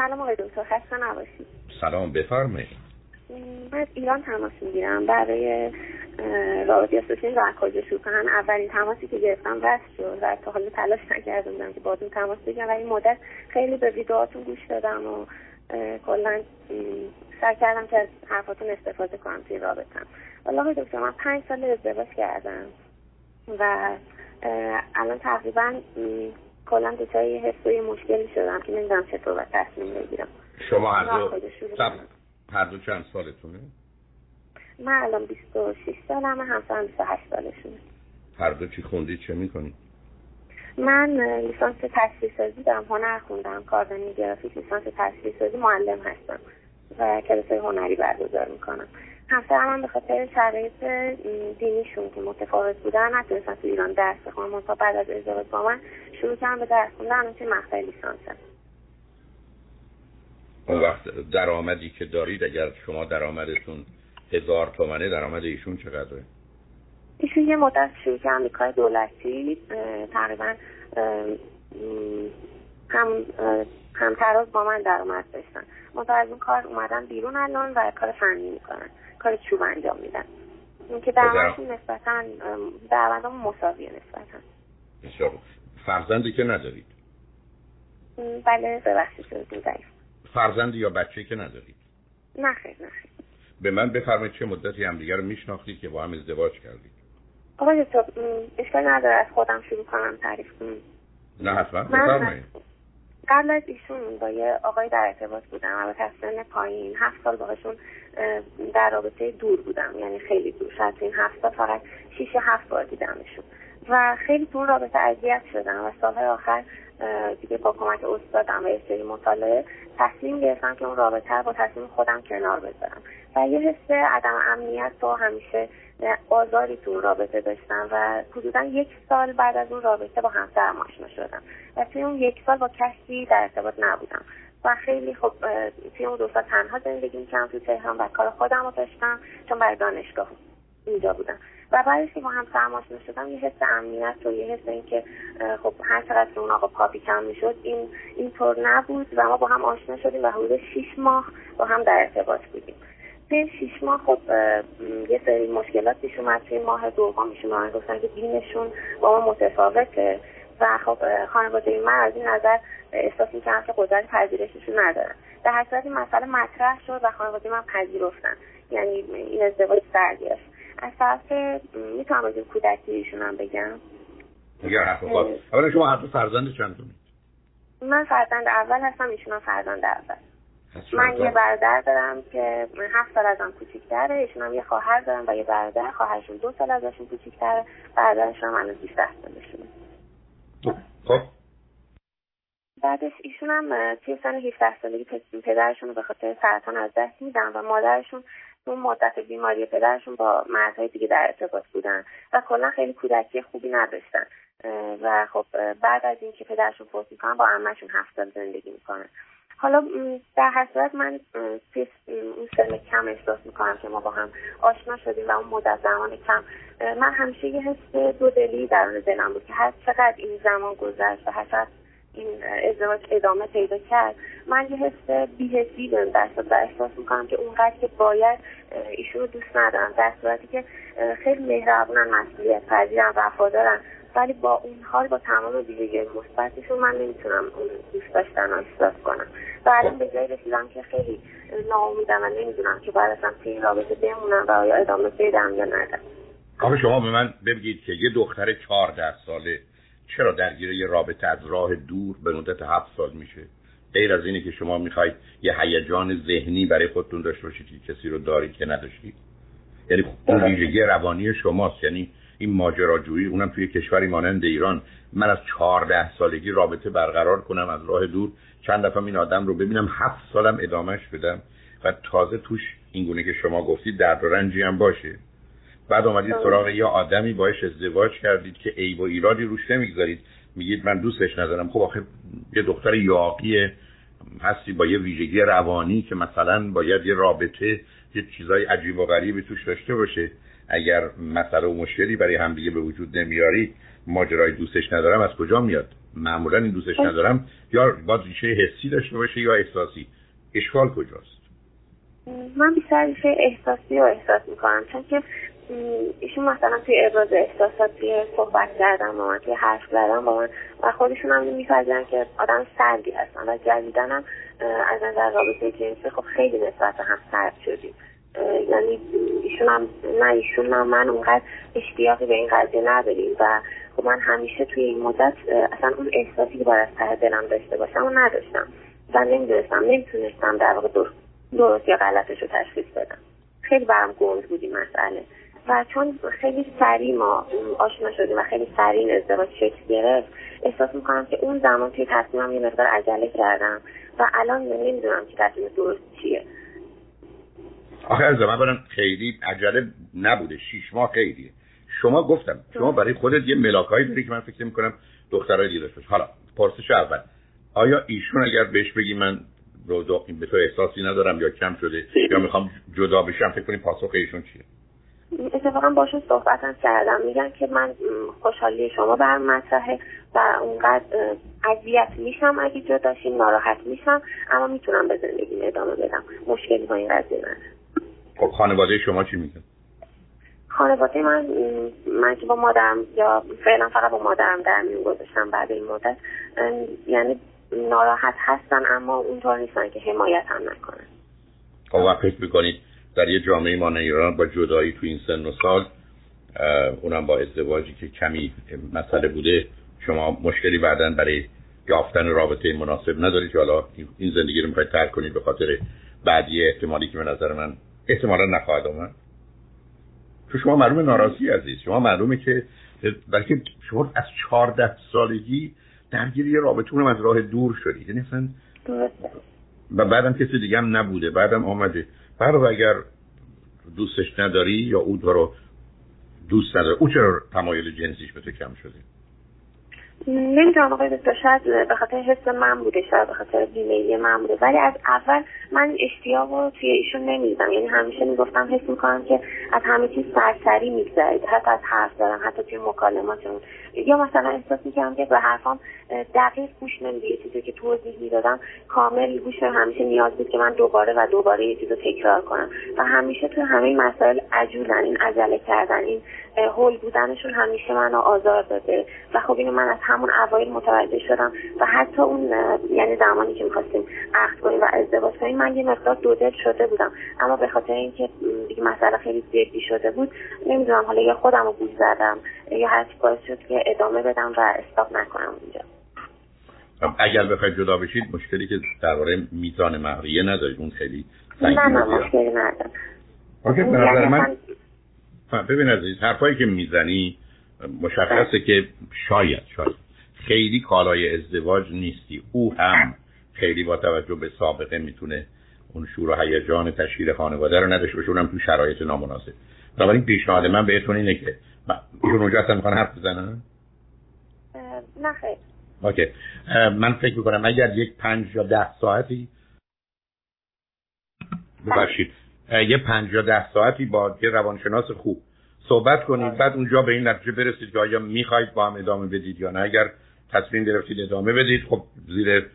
سلام آقای دکتر خسته نباشید. سلام بفرمایید. من از ایران تماس می‌گیرم. برای رابطه سوشین و کجا شروع کنن اولین تماسی که گرفتم رست شد و تا حالا تلاش نکرده بودم که باتون تماس بگیرم. و این مدت خیلی به ویدئوهاتون گوش دادم و کلا سعی کردم که از حرفاتون استفاده کنم توی رابطم. والا آقای دکتر من پنج سال ازدواج کردم و الان تقریبا کلا دچار یه حس و مشکلی شدم که نمی‌دونم چطور باید تصمیم بگیرم. شما هر دو هر دو چند سالتونه؟ من الان 26 سالمه همسرم 28 سالشونه. هر دو چی خوندید چه می‌کنید من لیسانس تصویر سازی دارم هنر خوندم کاردانی گرافیک لیسانس تصویر سازی معلم هستم و کلاس هنری برگزار می‌کنم. همسرم هم به خاطر شرایط دینیشون که متفاوت بودن نتونستن تو ایران درس بخونن. تا بعد از ازدواج با من شروع کردم به درس خوندن توی مقطع لیسانسم اون وقت درآمدی که دارید اگر شما درآمدتون هزار تومنه درآمد ایشون چقدره؟ ایشون یه مدت شروع کردن کار دولتی تقریبا هم هم تراز با من درآمد داشتن. منتها از اون کار اومدن بیرون الان و کار فنی می‌کنن کار چوب انجام میدن این که درآمدشون نسبتا درآمدم مساویه نسبتا. فرزندی که ندارید؟ بله ببخشید فرزندی یا بچه که ندارید؟ نه خیر نه خیر. به من بفرمایید چه مدتی همدیگه رو میشناختید که با هم ازدواج کردید؟ آقای دکتر اشکال نداره از خودم شروع کنم تعریف کنم. نه حتما. بفرمایید. قبل از ایشون با یه آقای در ارتباط بودم و سن پایین. هفت سال باهاشون در رابطه دور بودم یعنی خیلی دور. شاید این هفت سال فقط شیش هفت بار دیدمشون. و خیلی تو رابطه اذیت شدم و سالهای آخر دیگه با کمک استادم و یه سری مطالعه تصمیم گرفتم که اون رابطه با تصمیم خودم کنار بذارم. و یه حس عدم امنیت با همیشه آزاری تو رابطه داشتم و حدودا یک سال بعد از اون رابطه با همسرم آشنا شدم. و توی اون یک سال با کسی در ارتباط نبودم. و خیلی خب توی اون دو سال تنها زندگی می‌کردم تو تهران و کار خودم رو داشتم چون برای دانشگاه اینجا بودم. و بعدش که با هم آشنا شدم یه حس امنیت و یه حس این که خب هر چقدر اون آقا پاپی کم می‌شد این اینطور نبود و ما با هم آشنا شدیم و حدود شیش ماه با هم در ارتباط بودیم. توی شیش ماه خب یه سری مشکلات پیش اومد توی ماه دومشون من گفتن که دینشون با ما متفاوته. و خب خانواده من از این نظر احساس می‌کردم که قدرت پذیرششون ندارن. در هر صورت این مسئله مطرح شد و خانواده من پذیرفتن. یعنی این ازدواج سر گرفت از طرف می‌تونم از کودکی ایشون هم بگم؟ حرف. اولا شما حرف فرزند چندونید من فرزند اول هستم ایشون فرزند اول. من یه برادر دارم که هفت سال ازم کوچیک‌تره. ایشون هم یه خواهر دارم و یه برادر. خواهرشون دو سال ازشون کوچیک‌تره. برادرشون هم هنوز 18 سالشونه. خب. بعدش ایشون هم توی سن 17 سالگی پدرشون رو به خاطر سرطان از دست میدن و مادرشون اون مدت بیماری پدرشون با مردهای دیگه در ارتباط بودن و کلا خیلی کودکی خوبی نداشتن. و خب بعد از اینکه پدرشون فوت می‌کنن با عمهشون هفت سال زندگی می‌کنن. حالا در هر صورت من اون سن کم احساس می‌کنم که ما با هم آشنا شدیم و اون مدت زمان کم. من همیشه یه حس دودلی درون دلم بود که هر چقدر این زمان گذشت و هر چقدر این ازدواج ادامه پیدا کرد من یه حس بیهسی بهم دست و احساس می‌کنم که اونقدر که باید ایشون رو دوست ندارم در صورتی که خیلی مهربونن مسئولیت پذیرن وفادارن. ولی با اون حال با تمام ویژگی مثبتشون من نمی‌تونم اون دوست داشتن احساس کنم. و الان به جایی رسیدم که خیلی ناامیدم و نمی‌دونم که باید اصلا توی این رابطه بمونم و آیا ادامه بدم یا ندم. شما به من بگید که یه دختر چهارده ساله چرا درگیر یه رابطه از راه دور به مدت هفت سال میشه؟ غیر از اینه که شما می‌خواید یه هیجان ذهنی برای خودتون داشته باشید که کسی رو دارید که نداشتید. یعنی اون ویژگی روانی شماست. یعنی این ماجراجویی اونم توی کشوری مانند ایران. من از چهارده سالگی رابطه برقرار کنم از راه دور. چند دفعه این آدم رو ببینم هفت سالم ادامهش بدم. و تازه توش اینگونه که شما گفتید درد و رنجی هم باشه. بعد اومدید سراغ یه آدمی باش ازدواج کردید که عیب و ایرادی روش نمی‌گذارید. میگید من دوستش ندارم. خب آخه یه دختر یاقی هستی با یه ویژگی روانی که مثلا باید یه رابطه یه چیزای عجیب و غریبی توش داشته باشه. اگر مسئله و مشکلی برای همدیگه به وجود نمیارید ماجرای دوستش ندارم از کجا میاد؟ معمولا این دوستش خب. ندارم. یا باید ریشه حسی داشته باشه یا احساسی. اشکال کجاست؟ من بیشتر ریشه احساسی رو احساس می‌کنم چون که ایشون مثلا توی ابراز احساسات توی صحبت کردن با من توی حرف زدن با من و خودشون هم میپذیرن که آدم سردی هستن و جدیدنم از نظر رابطه جنسی خب خیلی نسبت هم سرد شدیم. یعنی ایشون هم نه ایشون هم من اونقدر اشتیاقی به این قضیه نداریم و خب من همیشه توی این مدت اصلا اون احساسی که باید از ته دلم داشته باشم و نداشتم و نمی‌دونستم نمی‌تونستم در واقع درست یا غلطش رو تشخیص بدم. خیلی برام گنگ بودی مسئله. و چون خیلی سریع ما آشنا شدیم و خیلی سریع ازدواج شکل گرفت احساس می‌کنم که اون زمان توی تصمیمم یه مقدار عجله کردم و الان نمی‌دونم که تصمیم درست چیه. آخه از من خیلی عجله نبوده. شیش ماه خیلیه. شما گفتم شما برای خودت یه ملاکایی داری که من فکر می‌کنم دخترای دیگه داشته حالا پرسش اول. آیا ایشون اگر بهش بگی من رو به تو احساسی ندارم یا کم شده یا می‌خوام جدا بشم فکر کنی پاسخ ایشون چیه؟ اتفاقا باشون صحبتم کردم. میگن که من خوشحالی شما بر مطرحه و اونقدر اذیت میشم اگه جداشیم ناراحت میشم اما می‌تونم به زندگی ادامه بدم. مشکلی با این قضیه ندارم خب خانواده شما چی میگن؟ خانواده من من که با مادرم یا فعلا فقط با مادرم در میون گذاشتم بعد این مدت یعنی ناراحت هستن اما اونطور نیستن که حمایت هم نکنن. خب فکر می‌کنید در یه جامعه ما ایران با جدایی تو این سن و سال اونم با ازدواجی که کمی مسئله بوده شما مشکلی بعدا برای یافتن رابطه مناسب ندارید حالا این زندگی رو می‌خواید ترک کنید به خاطر بعدی احتمالی که به نظر من احتمالا نخواهد آمد. تو شما معلوم ناراضی عزیز. شما معلومه که بلکه شما از چهارده سالگی درگیر یه رابطه اونم از راه دور شدید یعنی اصلا و بعدم کسی دیگه هم نبوده بعدم آمده. بعد اگر دوستش نداری یا او رو دوست نداره او چرا تمایل جنسیش به تو کم شده؟ نمی‌دونم آقای دکتر شاید به خاطر حس من بوده شاید به خاطر بیمیلی من بوده. ولی از اول من اشتیاق رو توی ایشون نمیدم یعنی همیشه می‌گفتم حس می‌کنم که از همه چیز سرسری میگذرید. حتی از حرف دارم حتی توی مکالماتمون یا مثلا احساس می‌کردم که به حرفام دقیق گوش نمیده یه چیزی که توضیح می‌دادم کامل گوش همیشه نیاز بود که من دوباره و دوباره یه چیز رو تکرار کنم. و همیشه توی همه مسائل عجولن. این عجله کردن این هول بودنشون همیشه منو آزار داده. و خب اینو من از همون اوایل متوجه شدم و حتی اون یعنی زمانی که می‌خواستیم عقد کنیم و ازدواج کنیم من یه مقدار دو دل شده بودم. اما به خاطر اینکه دیگه مسئله خیلی جدی شده بود نمی‌دونم حالا یا خودم رو گوش زدم یا هر باعث شد که ادامه بدم و استاپ نکنم اونجا اگر بخواید جدا بشید مشکلی که درباره میزان مهریه ندارید. اون خیلی نه نه مشکلی ندارم. یعنی من ببین عزیز حرفایی که می‌زنی مشخصه که شاید شاید. خیلی کالای ازدواج نیستی. او هم خیلی با توجه به سابقه می‌تونه اون شور و هیجان تشکیل خانواده رو نداشته باشه. اونم تو شرایط نامناسب. بنابراین پیشنهاد من بهتون اینه که ایشون اونجا اصلا می‌خوان حرف بزنن؟ نه خیلی اوکی. من فکر می‌کنم اگر یک پنج یا ده ساعتی ببخشید. یه پنج یا ده ساعتی با یه روانشناس خوب صحبت کنید بعد اونجا به این نتیجه برسید که آیا می‌خواید با هم ادامه بدید یا نه. اگر تصمیم گرفتید ادامه بدید خب زیر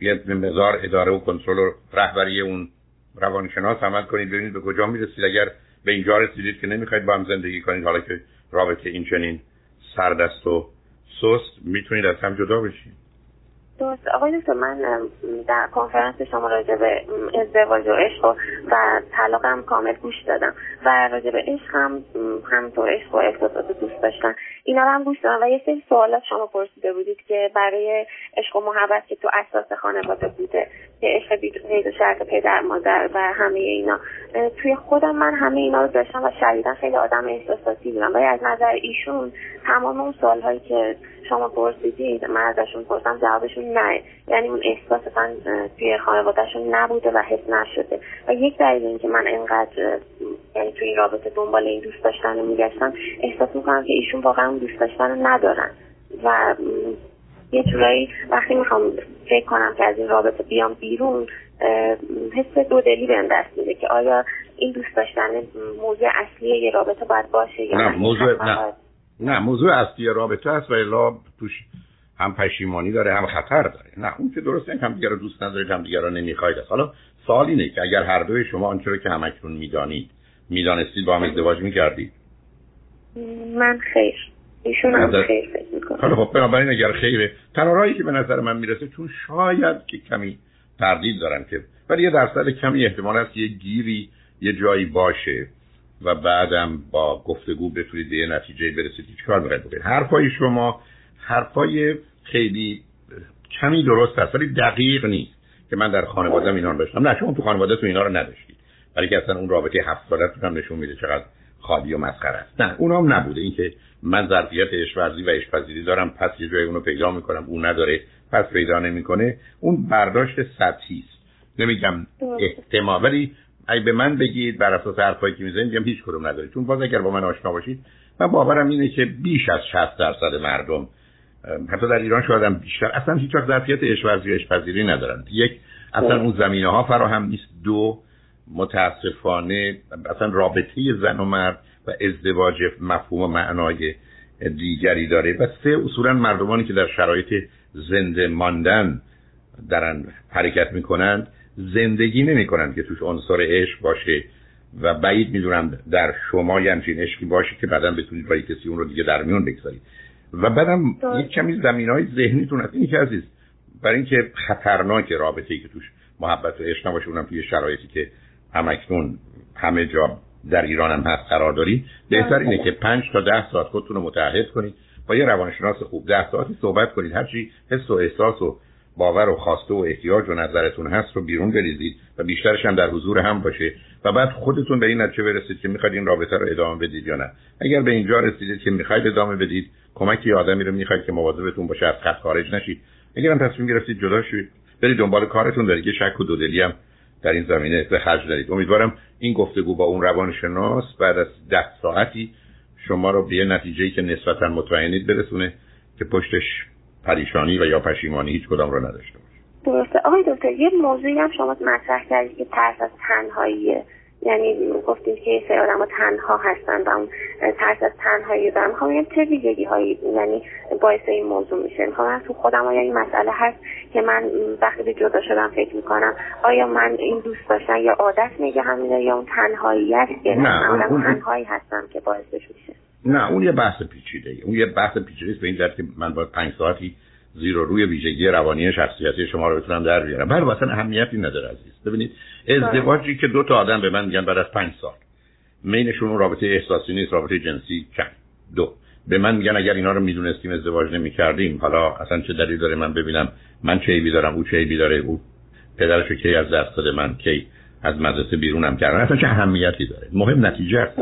یه مزار اداره و کنترل و رهبری اون روانشناس عمل کنید ببینید به کجا می‌رسید. اگر به اینجا رسیدید که نمی‌خواید با هم زندگی کنید حالا که رابطه این چنین سردست و سست می‌تونید از هم جدا بشید. درست آقای دکتر من در کنفرانس شما راجع به ازدواج و عشق و طلاق هم کامل گوش دادم. و راجع به عشق هم همطور عشق و احساسات دوست داشتن اینا رو هم گوش دادم و یه سری سوالات شما پرسیده بودید که برای عشق و محبت که تو اساس خانواده بوده که عشق بید و شرط پدر مادر و همه اینا. توی خودم من همه اینا رو داشتم و شدیدا خیلی آدم احساساتی بودم. ولی از نظر ایشون تمام اون سوالهایی که شما پرسیدید من ازشون پرسم جوابشون نه. یعنی اون احساس اصلا توی خانوادهشون نبوده و حس نشده. و یک دلیل اینکه من اینقدر یعنی توی این رابطه دنبال این دوست داشتن رو میگشتم احساس می‌کنم که ایشون واقعا اون دوست داشتن رو ندارن. و یه جورایی وقتی می‌خوام فکر کنم که از این رابطه بیام بیرون حس دودلی بهم دست میده که آیا این دوست داشتن موضوع اصلی یه رابطه باید باشه یا نه موضوع نه. نه موضوع اصلی رابطه است و الا توش هم پشیمانی داره هم خطر داره. نه اون که درسته هم دیگر رو دوست ندارید هم دیگر رو نمی‌خواید حالا سوال اینه که اگر هر دوی شما آنچه رو که همکنون می‌دانید می‌دانستید با هم ازدواج می‌کردید؟ من خیر. ایشون هم خیر فکر می‌کنم خب بنابراین اگر خیره تنها که به نظر من می‌رسه چون شاید که کمی تردید دارم که ولی یه درصد کمی احتمال هست یه گیری یه جایی باشه. و بعدم با گفتگو بتونید به یه نتیجه برسید هیچ کار می‌خواید بکنید. حرفای شما حرفای خیلی کمی درست هست ولی دقیق نیست که من در خانوادم اینا رو داشتم نه شما تو خانوادهتون اینا رو نداشتید ولی که اصلا اون رابطه هفت سالتون هم نشون میده چقدر خالی و مسخره است. نه اونام نبوده. اینکه من ظرفیت اشورزی و اشپذیری دارم پس یه جای اونو پیدا می‌کنم اون نداره پس پیدا نمی‌کنه. اون برداشت سطحی است. نمیگم احتمال ولی اگه به من بگید بر اساس حرفایی که می‌زنید میگم هیچ کدوم نداره چون باز اگر با من آشنا باشید من باورم اینه که بیش از 60 درصد مردم حتی در ایران شاید هم بیشتر اصلا هیچ وقت ظرفیت اشورزی و اشپذیری ندارن. یک اصلا اون زمینه ها فراهم نیست. دو متاسفانه اصلا رابطه زن و مرد و ازدواج مفهوم و معنای دیگری داره. و سه اصولا مردمانی که در شرایط زنده ماندن درن حرکت می‌کنند زندگی نمی‌کنند که توش عنصر عشق باشه و بعید می‌دونم در شما یه همچین عشقی باشه که بعدا بتونید با کسی اون رو دیگه در میون بگذارید. و بعدم یک کمی زمین های ذهنیتون هست. این که عزیز برای اینکه خطرناک رابطه ای که توش محبت و عشق نباشه اونم توی شرایطی که همکنون همه جا در ایران هم هست قرار دارید بهتر اینه که پنج تا ده ساعت خودتون رو متعهد کنید. با یه روانشناس خوب ده ساعتی صحبت کنید. هرچی حس و احساس و باور و خواسته و احتیاج و نظرتون هست رو بیرون بریزید و بیشترش هم در حضور هم باشه و بعد خودتون به این نتیجه برسید که می‌خواید این رابطه رو ادامه بدید یا نه. اگر به اینجا رسیدید که می‌خواید ادامه بدید کمکی آدمی رو می‌خواید که مواظبتون باشه از خط خارج نشید. اگر هم تصمیم گرفتید جدا شید برید دنبال کارتون در یه شک و دودلی هم در این زمینه به خرج دارید. امیدوارم این گفتگو با اون روانشناس بعد از ده ساعتی شما رو به یه نتیجه‌ای که نسبتا مطمئنید برسونه که پشتش پریشانی و یا پشیمانی هیچ کدام رو نداشته باشه درسته. آقای دکتر یه موضوعی هم شما مطرح کردید که ترس از تنهاییه یعنی گفتید که سری آدم تنها هستن و اون ترس از تنهایی دارم می‌خوام یه چه ویژگی هایی یعنی باعث این موضوع میشه. می‌خوام تو خودم آیا این مسئله هست که من وقتی به جدا شدم فکر می‌کنم آیا من این دوست داشتن یا عادت میگه همینه یا اون تنهایی است که نه اون تنهایی هستم که باعثش میشه. نه اون یه بحث پیچیده اون یه بحث پیچیده به این که من با پنج ساعتی زیر و روی ویژگی روانی شخصیتی شما رو بتونم در بیارم. بله اصلا اهمیتی نداره عزیز. ببینید ازدواجی که دو تا آدم به من میگن بعد از پنج سال. مینشون رابطه احساسی نیست رابطه جنسی چند دو به من میگن اگر اینا رو می‌دونستیم ازدواج نمی‌کردیم حالا اصلا چه دلیل داره من ببینم من چه عیبی دارم او چه عیبی داره او پدرش کی از دست داده من کی از مدرسه بیرونم کردن اصلا چه اهمیتی داره؟ مهم نتیجه است.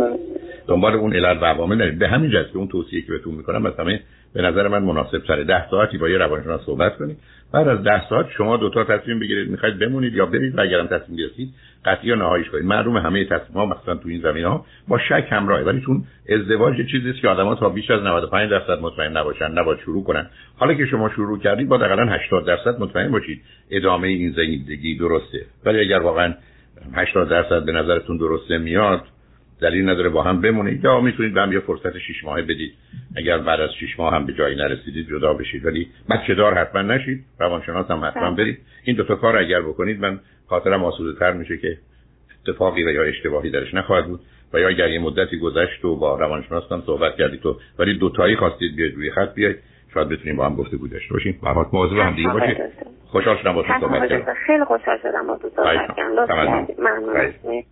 دنبال اون علل و عوامل به همین جهت که اون توصیه که بهتون می‌کنم مثلا به نظر من مناسب سر ده ساعتی با یه روانشناس صحبت کنید. بعد از ده ساعت شما دوتا تصمیم بگیرید می‌خواید بمونید یا برید و اگرم تصمیم گرفتید قطعی یا نهاییش کنید. معلوم همه تصمیم ها مثلا تو این زمین ها با شک همراهه ولی چون ازدواج چیزی است که آدما تا بیش از 95 درصد مطمئن نباشن نباید شروع کنن. حالا که شما شروع کردید با حداقل 80 درصد مطمئن باشید. ادامه این زندگی درسته. ولی اگر واقعا 80 درصد به نظرتون درسته میاد دلیل نداره با هم بمونید. یا می‌تونید به هم یه فرصت شش ماهه بدید. اگر بعد از شش ماه هم به جایی نرسیدید جدا بشید. ولی بچه دار حتما نشید. روانشناس هم حتما بله. برید. این دو تا کار اگر بکنید من خاطرم آسوده تر میشه که اتفاقی و یا اشتباهی درش نخواهد بود و یا اگر یه مدتی گذشت و با روانشناس هم صحبت کردید تو ولی دوتایی خواستید بیاید روی خط بیاید شاید بتونیم با هم گفتگو داشته باشیم. برات موضوع هم دیگه باشه. خوشحال شدم با تو صحبت کردم. خیلی خوشحال شدم با تو صحبت کردم. ممنون